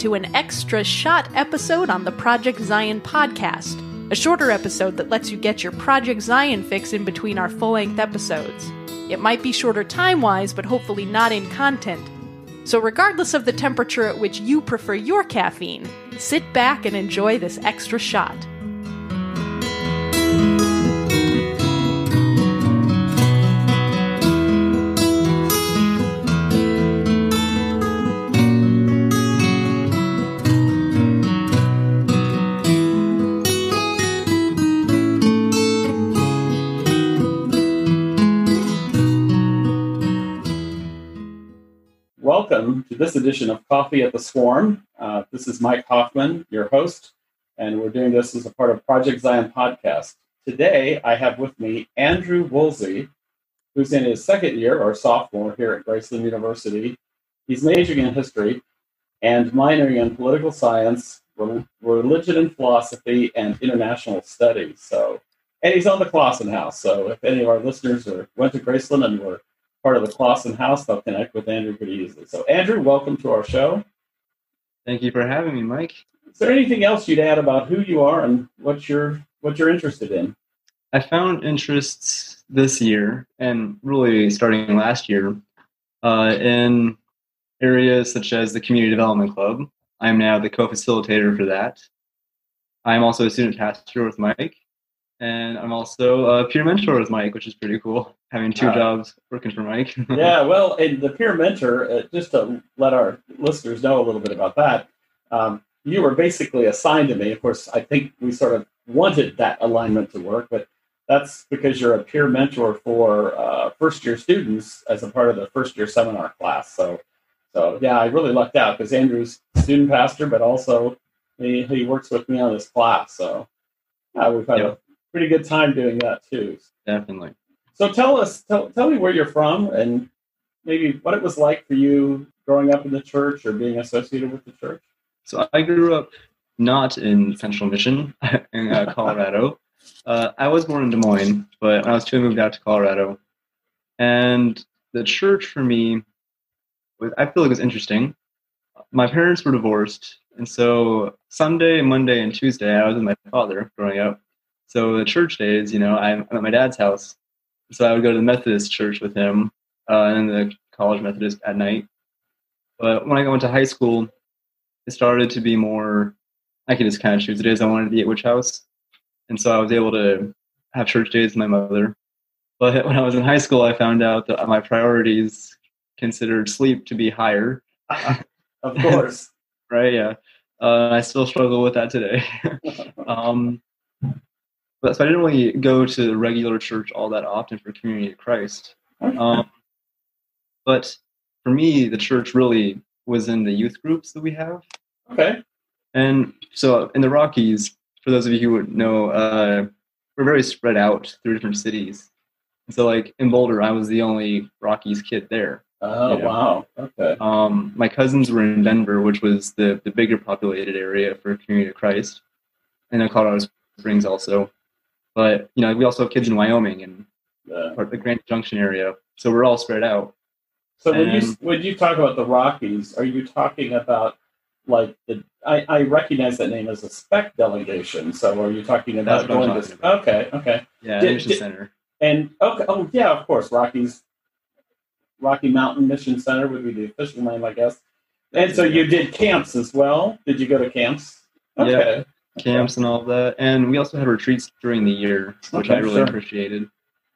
to an extra shot episode on the Project Zion podcast, a shorter episode that lets you get your Project Zion fix in between our full length episodes. It might be shorter time wise, but hopefully not in content. So, regardless of the temperature at which you prefer your caffeine, sit back and enjoy this extra shot. Welcome to this edition of Coffee at the Swarm. Uh, this is Mike Hoffman, your host, and we're doing this as a part of Project Zion podcast. Today, I have with me Andrew Woolsey, who's in his second year or sophomore here at Graceland University. He's majoring in history and minoring in political science, religion and philosophy, and international studies. So, and he's on the Clausen House. So, if any of our listeners are, went to Graceland and were part of the Clausen House, they'll connect with Andrew pretty easily. So, Andrew, welcome to our show. Thank you for having me, Mike. Is there anything else you'd add about who you are and what you're what you're interested in? I found interests this year and really starting last year uh, in areas such as the Community Development Club. I'm now the co-facilitator for that. I'm also a student pastor with Mike, and I'm also a peer mentor with Mike, which is pretty cool. Having two Uh, jobs working for Mike. yeah, well, and the peer mentor, uh, just to let our listeners know a little bit about that, um, you were basically assigned to me. Of course, I think we sort of wanted that alignment to work, but that's because you're a peer mentor for uh, first year students as a part of the first year seminar class. So, so yeah, I really lucked out because Andrew's student pastor, but also he, he works with me on this class. So, yeah, we've had a Yep. Pretty good time doing that too. Definitely. So tell us, tell, tell me where you're from and maybe what it was like for you growing up in the church or being associated with the church. So I grew up not in Central Mission in uh, Colorado. Uh, I was born in Des Moines, but when I was two, I moved out to Colorado. And the church for me, was, I feel like it was interesting. My parents were divorced, and so Sunday, Monday, and Tuesday I was with my father growing up. So the church days, you know, I'm, I'm at my dad's house, so I would go to the Methodist church with him, uh, and the college Methodist at night. But when I went to high school, it started to be more I could just kind of choose the days I wanted to be at which house. And so I was able to have church days with my mother. But when I was in high school, I found out that my priorities considered sleep to be higher. Of course. Right? Yeah. Uh, I still struggle with that today. um, but so I didn't really go to the regular church all that often for Community of Christ. Um, but for me, the church really was in the youth groups that we have. okay. And so in the Rockies, for those of you who would know, uh, we're very spread out through different cities. And so, like in Boulder, I was the only Rockies kid there. Oh, Yeah. wow. Okay. Um, my cousins were in Denver, which was the, the bigger populated area for Community of Christ, and then Colorado Springs also. But you know, we also have kids in Wyoming and Yeah. the Grand Junction area, so we're all spread out. So when you when you talk about the Rockies, are you talking about like the I, I recognize that name as a spec delegation. So are you talking about That's what I'm going talking to about. Okay, okay. Yeah, Did- Mission did- Center. And okay, oh yeah, of course, Rockies, Rocky Mountain Mission Center would be the official name, I guess. And so you did camps as well. Did you go to camps? Yeah. Okay. camps and all of that. And we also had retreats during the year, which Okay, I really sure. appreciated.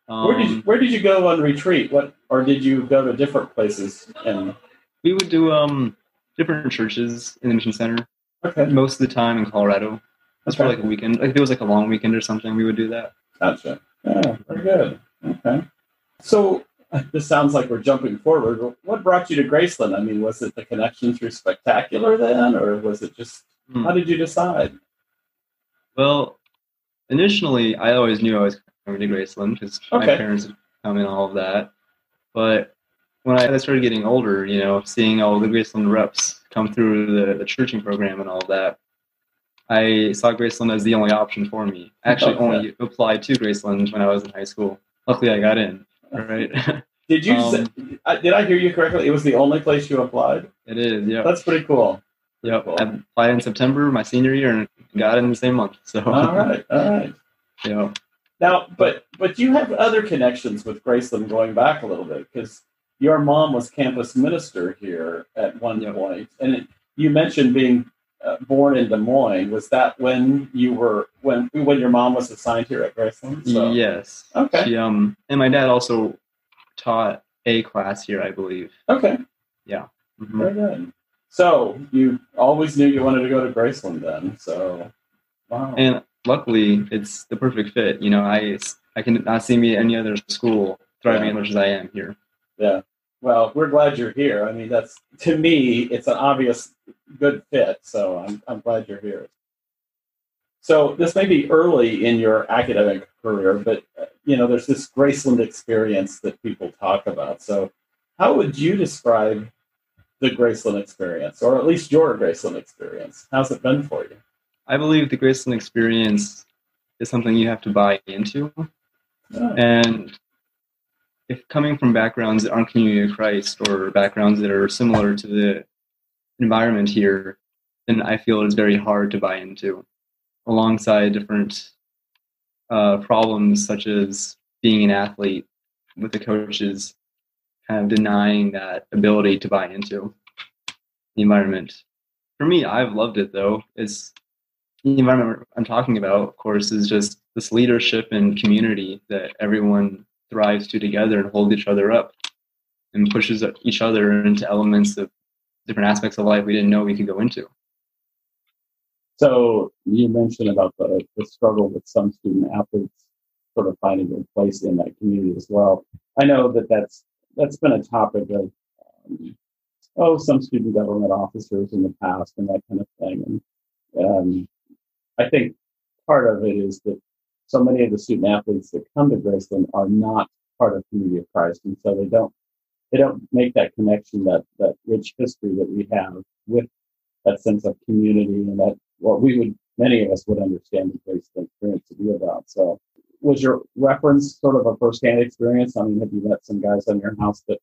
Um, Where did you, where did you go on retreat? What or did you go to different places? And we would do um different churches in the mission center okay, most of the time in Colorado. That's for like a weekend. Like if it was like a long weekend or something, we would do that. gotcha. Yeah, very good. Okay. So this sounds like we're jumping forward. What brought you to Graceland? I mean, was it the connection through Spectacular then, or was it just Hmm. how did you decide? Well, initially, I always knew I was coming to Graceland because Okay. my parents had come and all of that. But when I started getting older, you know, seeing all the Graceland reps come through the, the churching program and all of that, I saw Graceland as the only option for me. I actually only applied to Graceland when I was in high school. Luckily, I got in. Right? Did you? Um, say, did I hear you correctly? It was the only place you applied. it is, yeah. That's pretty cool. Yep. Cool. I applied in September, my senior year, and got in the same month. So, All right, all right. yeah. Now, but but you have other connections with Graceland going back a little bit because your mom was campus minister here at one Yep. point, and it, you mentioned being uh, born in Des Moines. Was that when you were when when your mom was assigned here at Graceland? So- Yes. Okay. She, um, and my dad also taught a class here, I believe. Okay. Mhm. Very good. So you always knew you wanted to go to Graceland then. So wow. And luckily, it's the perfect fit. You know, I I can not see me at any other school thriving Yeah. as much as I am here. Yeah. Well, we're glad you're here. I mean, that's to me, it's an obvious good fit. So I'm I'm glad you're here. So this may be early in your academic career, but uh, you know, there's this Graceland experience that people talk about. So, how would you describe the Graceland experience, or at least your Graceland experience? How's it been for you? I believe the Graceland experience is something you have to buy into. And if coming from backgrounds that aren't community of Christ or backgrounds that are similar to the environment here, then I feel it's very hard to buy into, alongside different uh, problems such as being an athlete with the coaches kind of denying that ability to buy into the environment. For me, I've loved it though. It's the environment I'm talking about, of course, is just this leadership and community that everyone thrives to together and hold each other up and pushes each other into elements of different aspects of life we didn't know we could go into. So you mentioned about the, the struggle with some student athletes sort of finding their place in that community as well. I know that that's that's been a topic of um, oh some student government officers in the past and that kind of thing. And um, I think part of it is that so many of the student athletes that come to Graceland are not part of Community of Christ, and so they don't they don't make that connection that that rich history that we have with that sense of community and that what we would many of us would understand the Graceland experience to be about. So was your reference sort of a firsthand experience? I mean, have you met some guys in your house that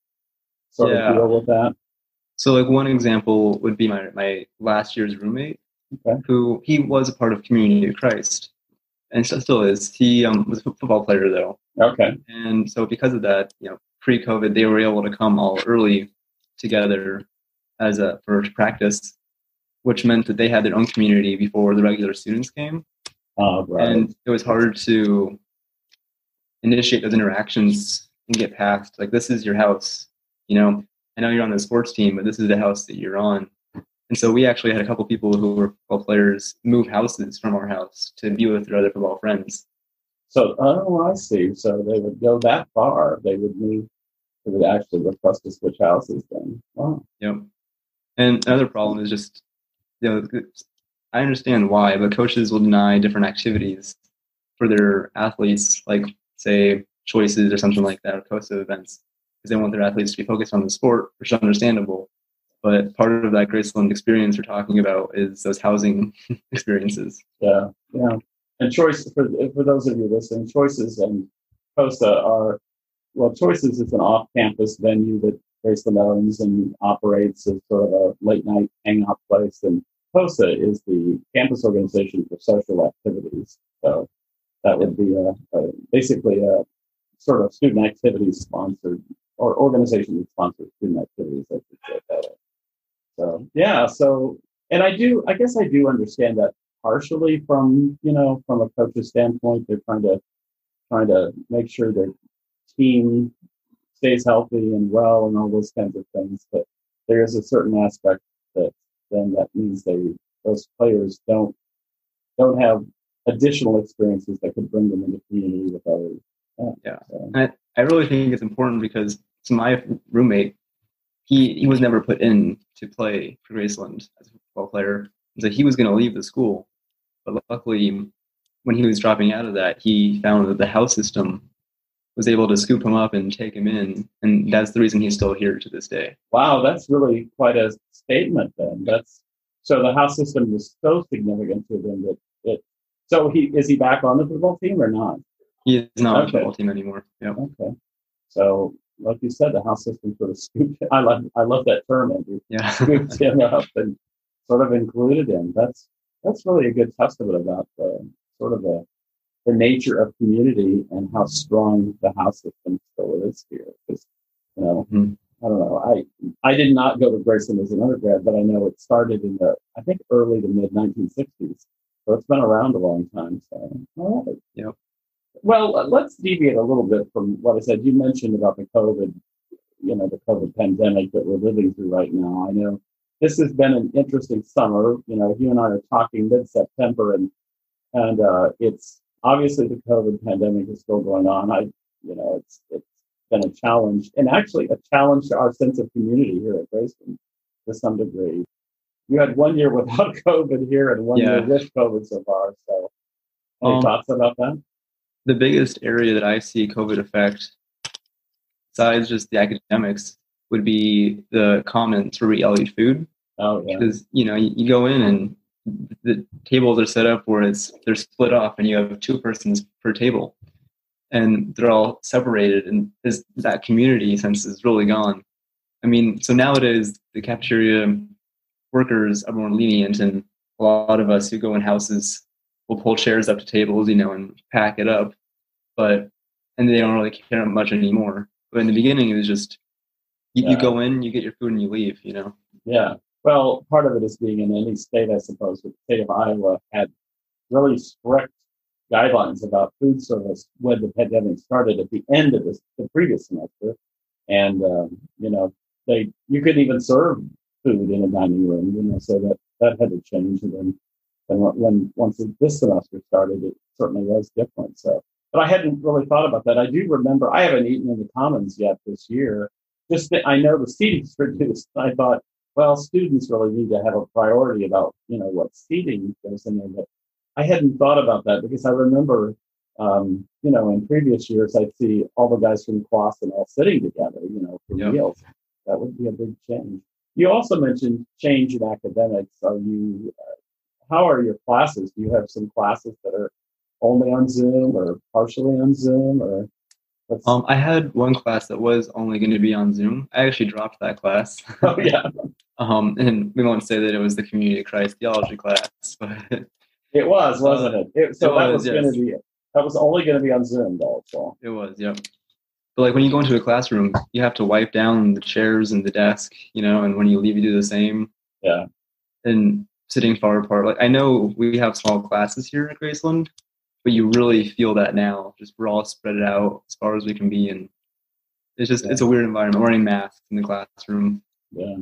sort Yeah. of deal with that? So, like one example would be my my last year's roommate, Okay. who he was a part of Community of Christ, and still is. He um, was a football player though, Okay. and so because of that, you know, pre-COVID, they were able to come all early together as a for practice, which meant that they had their own community before the regular students came, Uh, right. and it was hard to initiate those interactions and get past like this is your house, you know. I know you're on the sports team, but this is the house that you're on. And so we actually had a couple people who were football players move houses from our house to be with their other football friends. so, oh, I see. So they would go that far. They would move. They would actually request to switch houses. Then, wow. Yep. And another problem is just, you know, I understand why, but coaches will deny different activities for their athletes, like say choices or something like that, or COSA events, because they want their athletes to be focused on the sport, which is understandable. But part of that Graceland experience we're talking about is those housing experiences. Yeah, yeah. And choice for for those of you listening, choices and COSA are well, choices is an off-campus venue that Graceland owns and operates as sort of a late night hangout place, and COSA is the campus organization for social activities. So that would be a, a basically a sort of student activities sponsored or organization sponsored student activities. I should say. So yeah, so and I do, I guess I do understand that partially from you know from a coach's standpoint. They're trying to trying to make sure their team stays healthy and well and all those kinds of things. But there is a certain aspect that then that means they those players don't don't have additional experiences that could bring them into community with others. Yeah. So, I, I really think it's important because to my roommate, he, he was never put in to play for Graceland as a football player. So he was going to leave the school. But luckily, when he was dropping out of that, he found that the house system was able to scoop him up and take him in. And that's the reason he's still here to this day. wow, that's really quite a statement. Then that's so the house system was so significant to them that it. So he is he back on the football team or not? He is not on the football team anymore. Yeah. Okay. So, like you said, the house system sort of scooped. I love, I love that term, Andrew. Yeah. Scooped him up, and sort of included in. That's that's really a good testament about the sort of the the nature of community and how strong the house system still is here. Because you know, Mhm. I don't know. I I did not go to Graceland as an undergrad, but I know it started in the I think early to mid 1960s. So it's been around a long time. So all right. Yep. Well, let's deviate a little bit from what I said. You mentioned about the COVID, you know, the COVID pandemic that we're living through right now. I know this has been an interesting summer. You know, you and I are talking mid-September, and and uh, it's obviously the COVID pandemic is still going on. I, you know, it's it's been a challenge, and actually a challenge to our sense of community here at Graceland to some degree. You had one year without COVID here, and one year with COVID so far. So, any Um, thoughts about that? The biggest area that I see COVID affect, besides just the academics, would be the Commons where we all eat food. Oh yeah, Because you know you, you go in and the tables are set up where it's they're split off and you have two persons per table, and they're all separated, and that community sense is really gone. I mean, so nowadays the cafeteria workers are more lenient, and a lot of us who go in houses will pull chairs up to tables, you know, and pack it up. But and they don't really care much anymore. But in the beginning, it was just you, you go in, you get your food, and you leave. You know. yeah. Well, part of it is being in any state, I suppose. But the state of Iowa had really strict guidelines about food service when the pandemic started at the end of this, the previous semester, and um, you know they you couldn't even serve food in a dining room, you know, so that that had to change. And then, then when, once this semester started, it certainly was different. So, but I hadn't really thought about that. I do remember I haven't eaten in the Commons yet this year. Just that I know the seating's reduced. I thought, well, students really need to have a priority about you know what seating goes in there. But I hadn't thought about that because I remember, um, you know, in previous years I'd see all the guys from class and all sitting together, you know, for Yep. meals. That would be a big change. You also mentioned change in academics. Are you? Uh, how are your classes? Do you have some classes that are only on Zoom or partially on Zoom, or what's? Um, I had one class that was only going to be on Zoom. I actually dropped that class. oh yeah, Um, and we won't say that it was the Community of Christ theology class, but it was, wasn't it? it so it that was, was going to be. That was only going to be on Zoom, though. So it was, yep. But like when you go into a classroom, you have to wipe down the chairs and the desk, you know, and when you leave, you do the same. Yeah. And sitting far apart. Like I know we have small classes here at Graceland, but you really feel that now. Just we're all spread out as far as we can be, and it's just it's a weird environment. Wearing masks in the classroom. Yeah.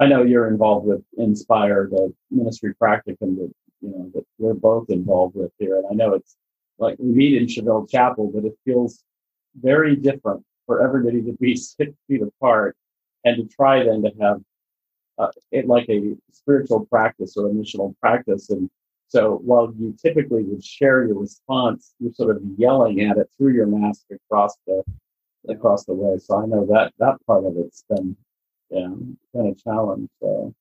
I know you're involved with Inspire, the ministry practicum that you know that we're both involved with here. And I know it's like we meet in Chevelle Chapel, but it feels very different for everybody to be six feet apart and to try then to have uh, it like a spiritual practice or a missional practice. And so while you typically would share your response, you're sort of yelling at it through your mask across the across the way. So I know that that part of it's been yeah, been a challenge. So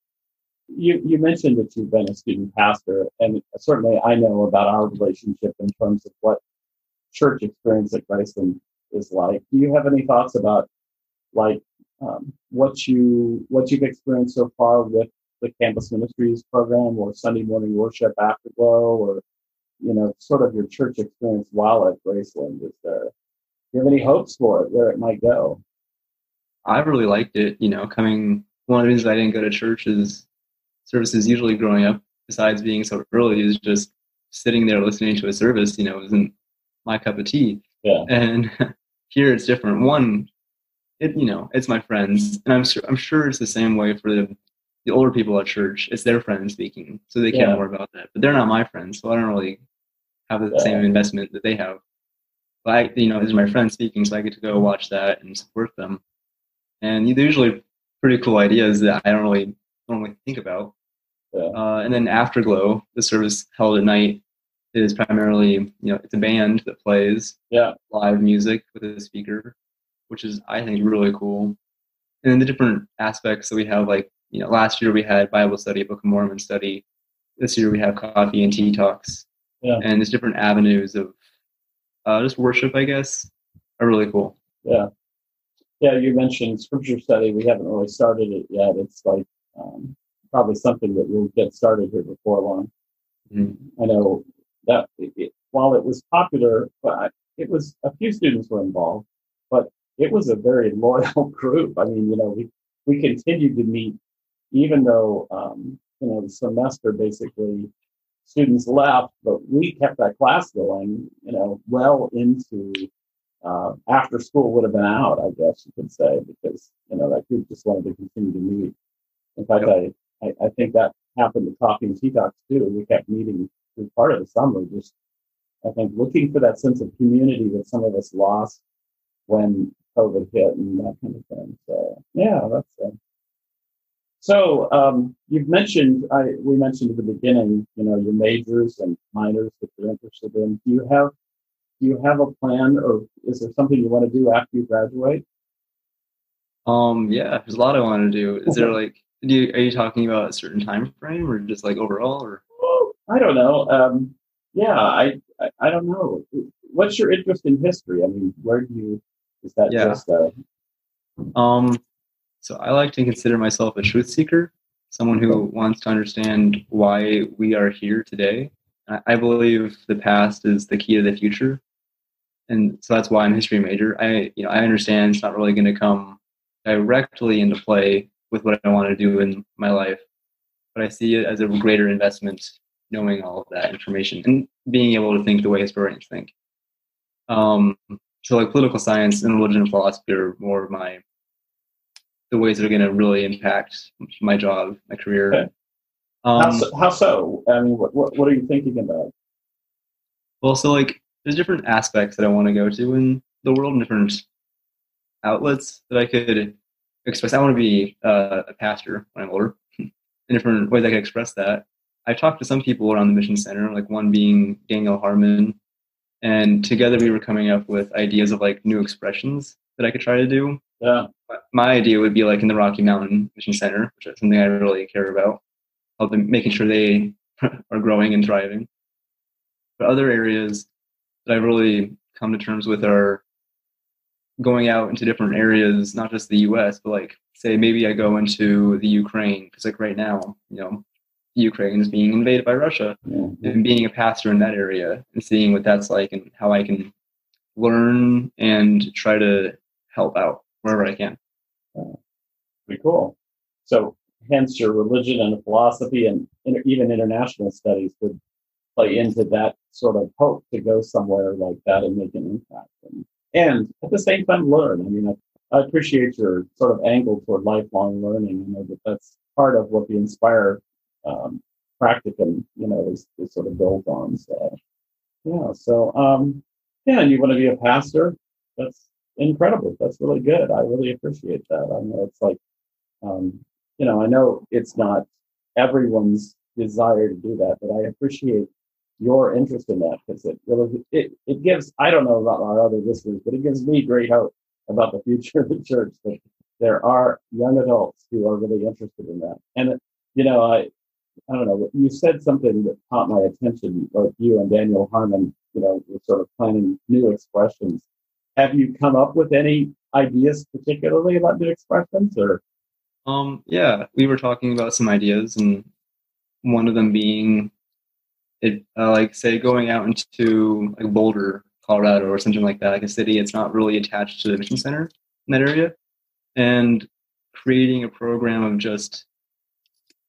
you you mentioned that you've been a student pastor, and certainly I know about our relationship in terms of what church experience at Graceland is like. Do you have any thoughts about like um, what you what you've experienced so far with the campus ministries program or Sunday morning worship afterglow or you know sort of your church experience while at Graceland? Is there do you have any hopes for it where it might go? I really liked it. You know, coming one of the reasons I didn't go to church is services usually growing up, besides being so early, is just sitting there listening to a service, you know, isn't my cup of tea. Yeah. And here it's different. One, it you know, it's my friends. And I'm sure I'm sure it's the same way for the the older people at church. It's their friends speaking. So they care Yeah. more about that. But they're not my friends, so I don't really have the Yeah. same investment that they have. But I, you know, are my friends speaking, so I get to go watch that and support them. And they're usually pretty cool ideas that I don't really normally think about. Yeah. Uh, and then Afterglow, the service held at night, is primarily you know it's a band that plays Yeah. live music with a speaker, which is I think really cool. And then the different aspects that we have, like you know, last year we had Bible study, Book of Mormon study. This year we have coffee and tea talks. Yeah. And there's different avenues of uh, just worship, I guess, are really cool. Yeah. Yeah, you mentioned scripture study. We haven't really started it yet. It's like um, probably something that we'll get started here before long. Mhm. I know that it, it, while it was popular, but it was a few students were involved, but it was a very loyal group. I mean, you know, we we continued to meet even though um, you know the semester basically students left, but we kept that class going. You know, well into uh, after school would have been out, I guess you could say, because you know that group just wanted to continue to meet. In fact, I, I I think that happened to Coffee and Tea Talks too. We kept meeting through part of the summer, just I think looking for that sense of community that some of us lost when COVID hit and that kind of thing. So yeah, that's. it. so um, you've mentioned, I, we mentioned at the beginning, you know, your majors and minors that you're interested in. Do you have, do you have a plan, or is there something you want to do after you graduate? Um, yeah, there's a lot I want to do. Is there like, do you, are you talking about a certain time frame or just like overall or? I don't know. Um, yeah, I, I, I don't know. What's your interest in history? I mean, where do you? Is that Yeah. just uh, Um, so I like to consider myself a truth seeker, someone who wants to understand why we are here today. I, I believe the past is the key to the future, and so that's why I'm a history major. I, you know, I understand it's not really going to come directly into play with what I want to do in my life, but I see it as a greater investment knowing all of that information and being able to think the way historians think. Um, so like political science and religion and philosophy are more of my the ways that are going to really impact my job, my career. Okay. how, Um, so, how so? I mean, what, what what are you thinking about? well, so like there's different aspects that I want to go to in the world, and different outlets that I could express. I want to be uh, a pastor when I'm older. in different ways I could express that. I talked to some people around the mission center, like one being Daniel Harmon, and together we were coming up with ideas of like new expressions that I could try to do. Yeah, my idea would be like in the Rocky Mountain Mission Center, which is something I really care about, helping making sure they are growing and thriving. But other areas that I've really come to terms with are going out into different areas, not just the U.S., but like say maybe I go into the Ukraine because like right now, you know, Ukraine is being invaded by Russia, yeah. and being a pastor in that area and seeing what that's like and how I can learn and try to help out wherever I can. Pretty cool. So, hence your religion and philosophy and inter- even international studies could play into that sort of hope to go somewhere like that and make an impact. And, and at the same time, learn. I mean, I, I appreciate your sort of angle toward lifelong learning. I know that that's part of what the Inspire um, practicum, you know, is, is sort of built on. So, yeah. So, um, yeah, you want to be a pastor? That's incredible. That's really good. I really appreciate that. I know it's like, um, you know, I know it's not everyone's desire to do that, but I appreciate your interest in that because it really it, it gives I don't know about our other listeners, but it gives me great hope about the future of the church that there are young adults who are really interested in that. And you know, I I don't know, you said something that caught my attention, like you and Daniel Harmon, you know, were sort of planning new expressions. Have you come up with any ideas particularly about new expressions or Um, yeah, we were talking about some ideas, and one of them being, it uh, like say going out into like Boulder, Colorado, or something like that, like a city. It's not really attached to the mission center in that area, and creating a program of just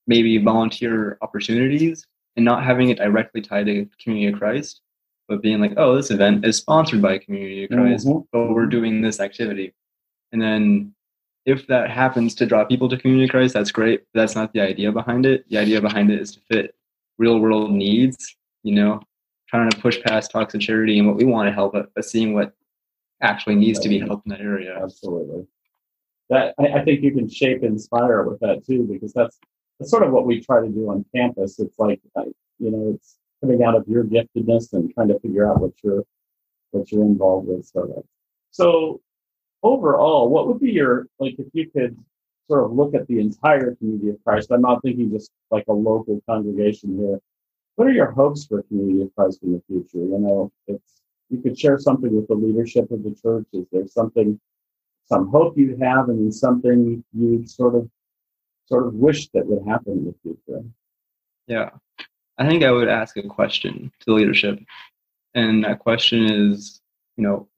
maybe volunteer opportunities and not having it directly tied to Community of Christ, but being like, oh, this event is sponsored by Community of Christ, Mhm. but we're doing this activity, and then if that happens to draw people to community of Christ, that's great. But that's not the idea behind it. The idea behind it is to fit real world needs, you know, trying to push past toxic charity and what we want to help, but, but seeing what actually needs to be helped in that area. Absolutely. That I, I think you can shape inspire with that too, because that's that's sort of what we try to do on campus. It's like uh, you know, it's coming out of your giftedness and trying to figure out what you're what you're involved with. So so overall, what would be your like if you could sort of look at the entire community of Christ? I'm not thinking just like a local congregation here. What are your hopes for community of Christ in the future? You know, it's you could share something with the leadership of the church. Is there something some hope you have and something you'd sort of sort of wish that would happen in the future? Yeah. I think I would ask a question to leadership. And that question is, you know,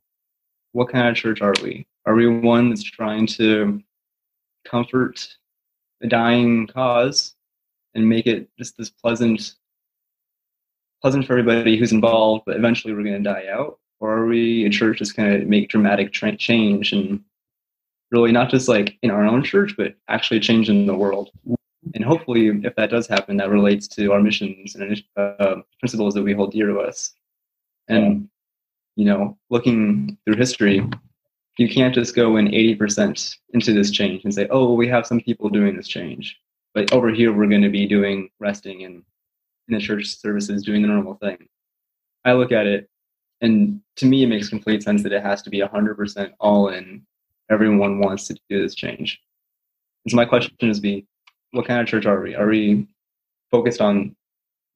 what kind of church are we? Are we one that's trying to comfort a dying cause and make it just this pleasant pleasant for everybody who's involved, but eventually we're going to die out? Or are we a church that's going to make dramatic tra- change and really not just like in our own church, but actually change in the world? And hopefully, if that does happen, that relates to our missions and uh, principles that we hold dear to us. And, you know, looking through history, you can't just go in 80% into this change and say, oh, we have some people doing this change. But over here, we're going to be doing resting and in the church services, doing the normal thing. I look at it, and to me, it makes complete sense that it has to be 100% all in. Everyone wants to do this change. And so my question is be, what kind of church are we? Are we focused on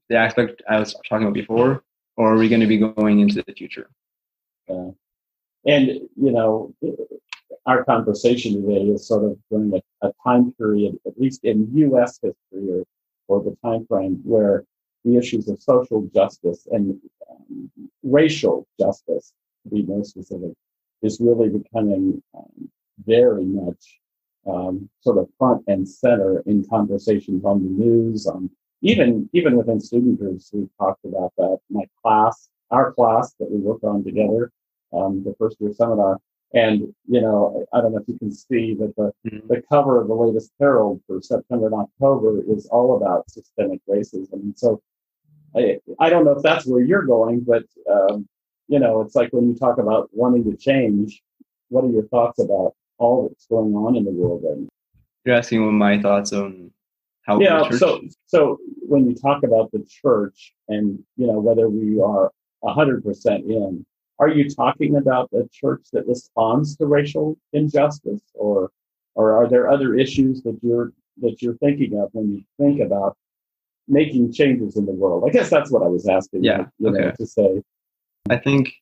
the aspect I was talking about before, or are we going to be going into the future? Uh, and, you know, our conversation today is sort of during a, a time period, at least in U.S. history or, or the time frame where the issues of social justice and um, racial justice, to be more specific, is really becoming um, very much um, sort of front and center in conversations on the news, on even even within student groups. We've talked about that. My class, our class that we worked on together, um, the first year seminar, and you know, I don't know if you can see that the mm-hmm. the cover of the latest Herald for September and October is all about systemic racism. And so, I I don't know if that's where you're going, but um, you know, it's like when you talk about wanting to change. What are your thoughts about all that's going on in the world right now. You're asking what my thoughts on how yeah. So so when you talk about the church and you know whether we are hundred percent in, are you talking about a church that responds to racial injustice, or or are there other issues that you're that you're thinking of when you think about making changes in the world? I guess that's what I was asking. Yeah. You know, okay. To say, I think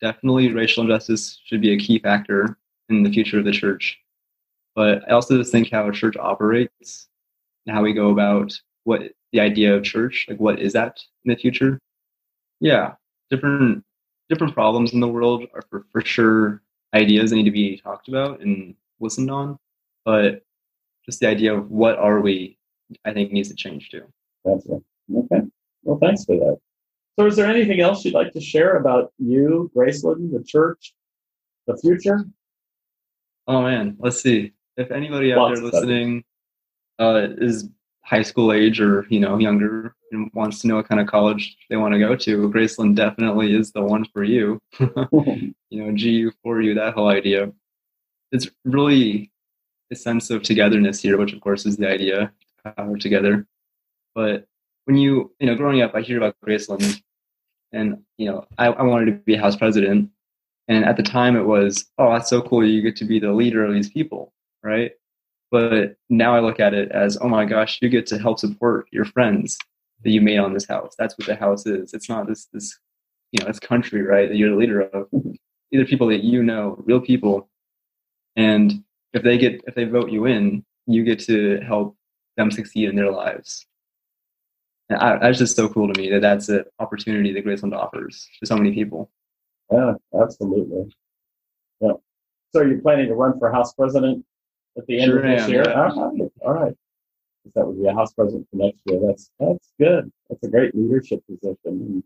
definitely racial injustice should be a key factor in the future of the church. But I also just think how a church operates and how we go about what the idea of church, like what is that in the future? Yeah, different different problems in the world are for, for sure ideas that need to be talked about and listened on. But just the idea of what are we, I think needs to change too. It. Okay. Well, thanks for that. So, is there anything else you'd like to share about you, Graceland, the church, the future? Oh man, let's see. If anybody out Lots there listening uh, is high school age or you know younger and wants to know what kind of college they want to go to, Graceland definitely is the one for you. you know, GU for you, that whole idea. It's really a sense of togetherness here, which of course is the idea, power together. But when you, you know, growing up, I hear about Graceland, and you know, I, I wanted to be house president, and at the time, it was, oh, that's so cool. You get to be the leader of these people, right? But now I look at it as, oh my gosh, you get to help support your friends that you made on this house. That's what the house is. It's not this this you know this country, right? That you're the leader of. Are people that you know, real people, and if they get if they vote you in, you get to help them succeed in their lives. I, that's just so cool to me that that's an opportunity that Graceland offers to so many people. Yeah, absolutely. Yeah. So you're planning to run for House President at the end sure of this am, year? Yeah. All right. All right. That would be a House President for next year. That's that's good. That's a great leadership position. And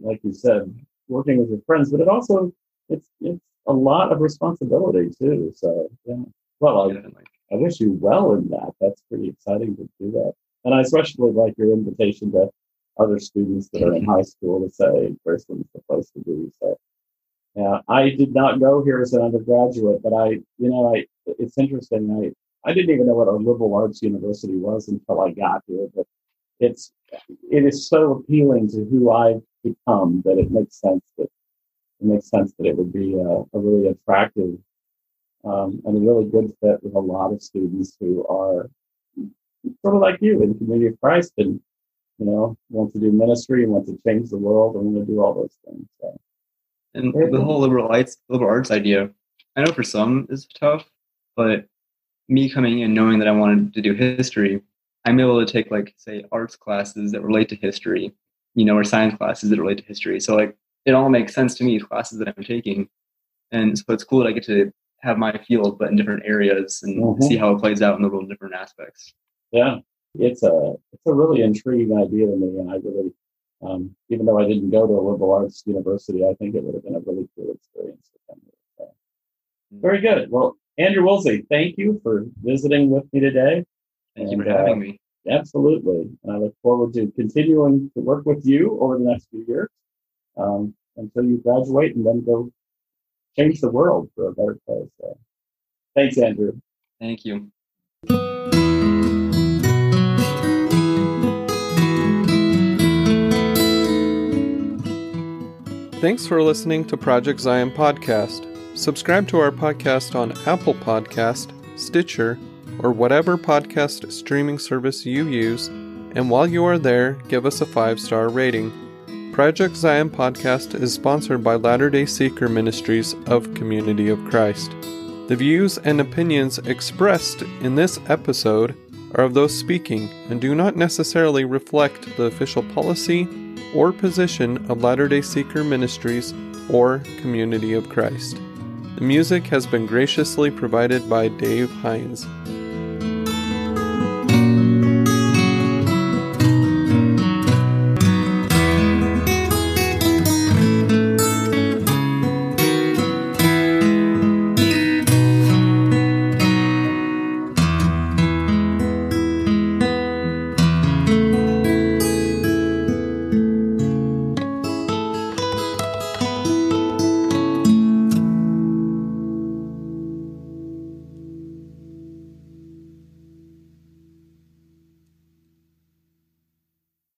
like you said, working with your friends, but it also it's it's a lot of responsibility too. So yeah. Well, I, I wish you well in that. That's pretty exciting to do that. And I especially like your invitation to other students that are in high school to say Graceland's the place to be. So, yeah, I did not go here as an undergraduate, but I, you know, I it's interesting. I I didn't even know what a liberal arts university was until I got here, but it's it is so appealing to who I've become that it makes sense that it makes sense that it would be a, a really attractive um, and a really good fit with a lot of students who are sort of like you in the community of Christ and you know, want to do ministry, want to change the world, and want to do all those things. So. And the whole liberal arts, liberal arts idea, I know for some is tough, but me coming in knowing that I wanted to do history, I'm able to take like say arts classes that relate to history, you know, or science classes that relate to history. So like it all makes sense to me, classes that I'm taking. And so it's cool that I get to have my field but in different areas and Mhm. see how it plays out in the world in different aspects. Yeah, it's a it's a really intriguing idea to me, and I really, um, even though I didn't go to a liberal arts university, I think it would have been a really cool experience to come here. So, very good. Well, Andrew Woolsey, thank you for visiting with me today. Thank you for And, uh, having me. Absolutely, and I look forward to continuing to work with you over the next few years um, until you graduate and then go change the world for a better place. So, thanks, Andrew. Thank you. Thanks for listening to Project Zion Podcast. Subscribe to our podcast on Apple Podcast, Stitcher, or whatever podcast streaming service you use, and while you are there, give us a five-star rating. Project Zion Podcast is sponsored by Latter-day Seeker Ministries of Community of Christ. The views and opinions expressed in this episode are of those speaking and do not necessarily reflect the official policy or position of Latter day Seeker Ministries or Community of Christ. The music has been graciously provided by Dave Hines.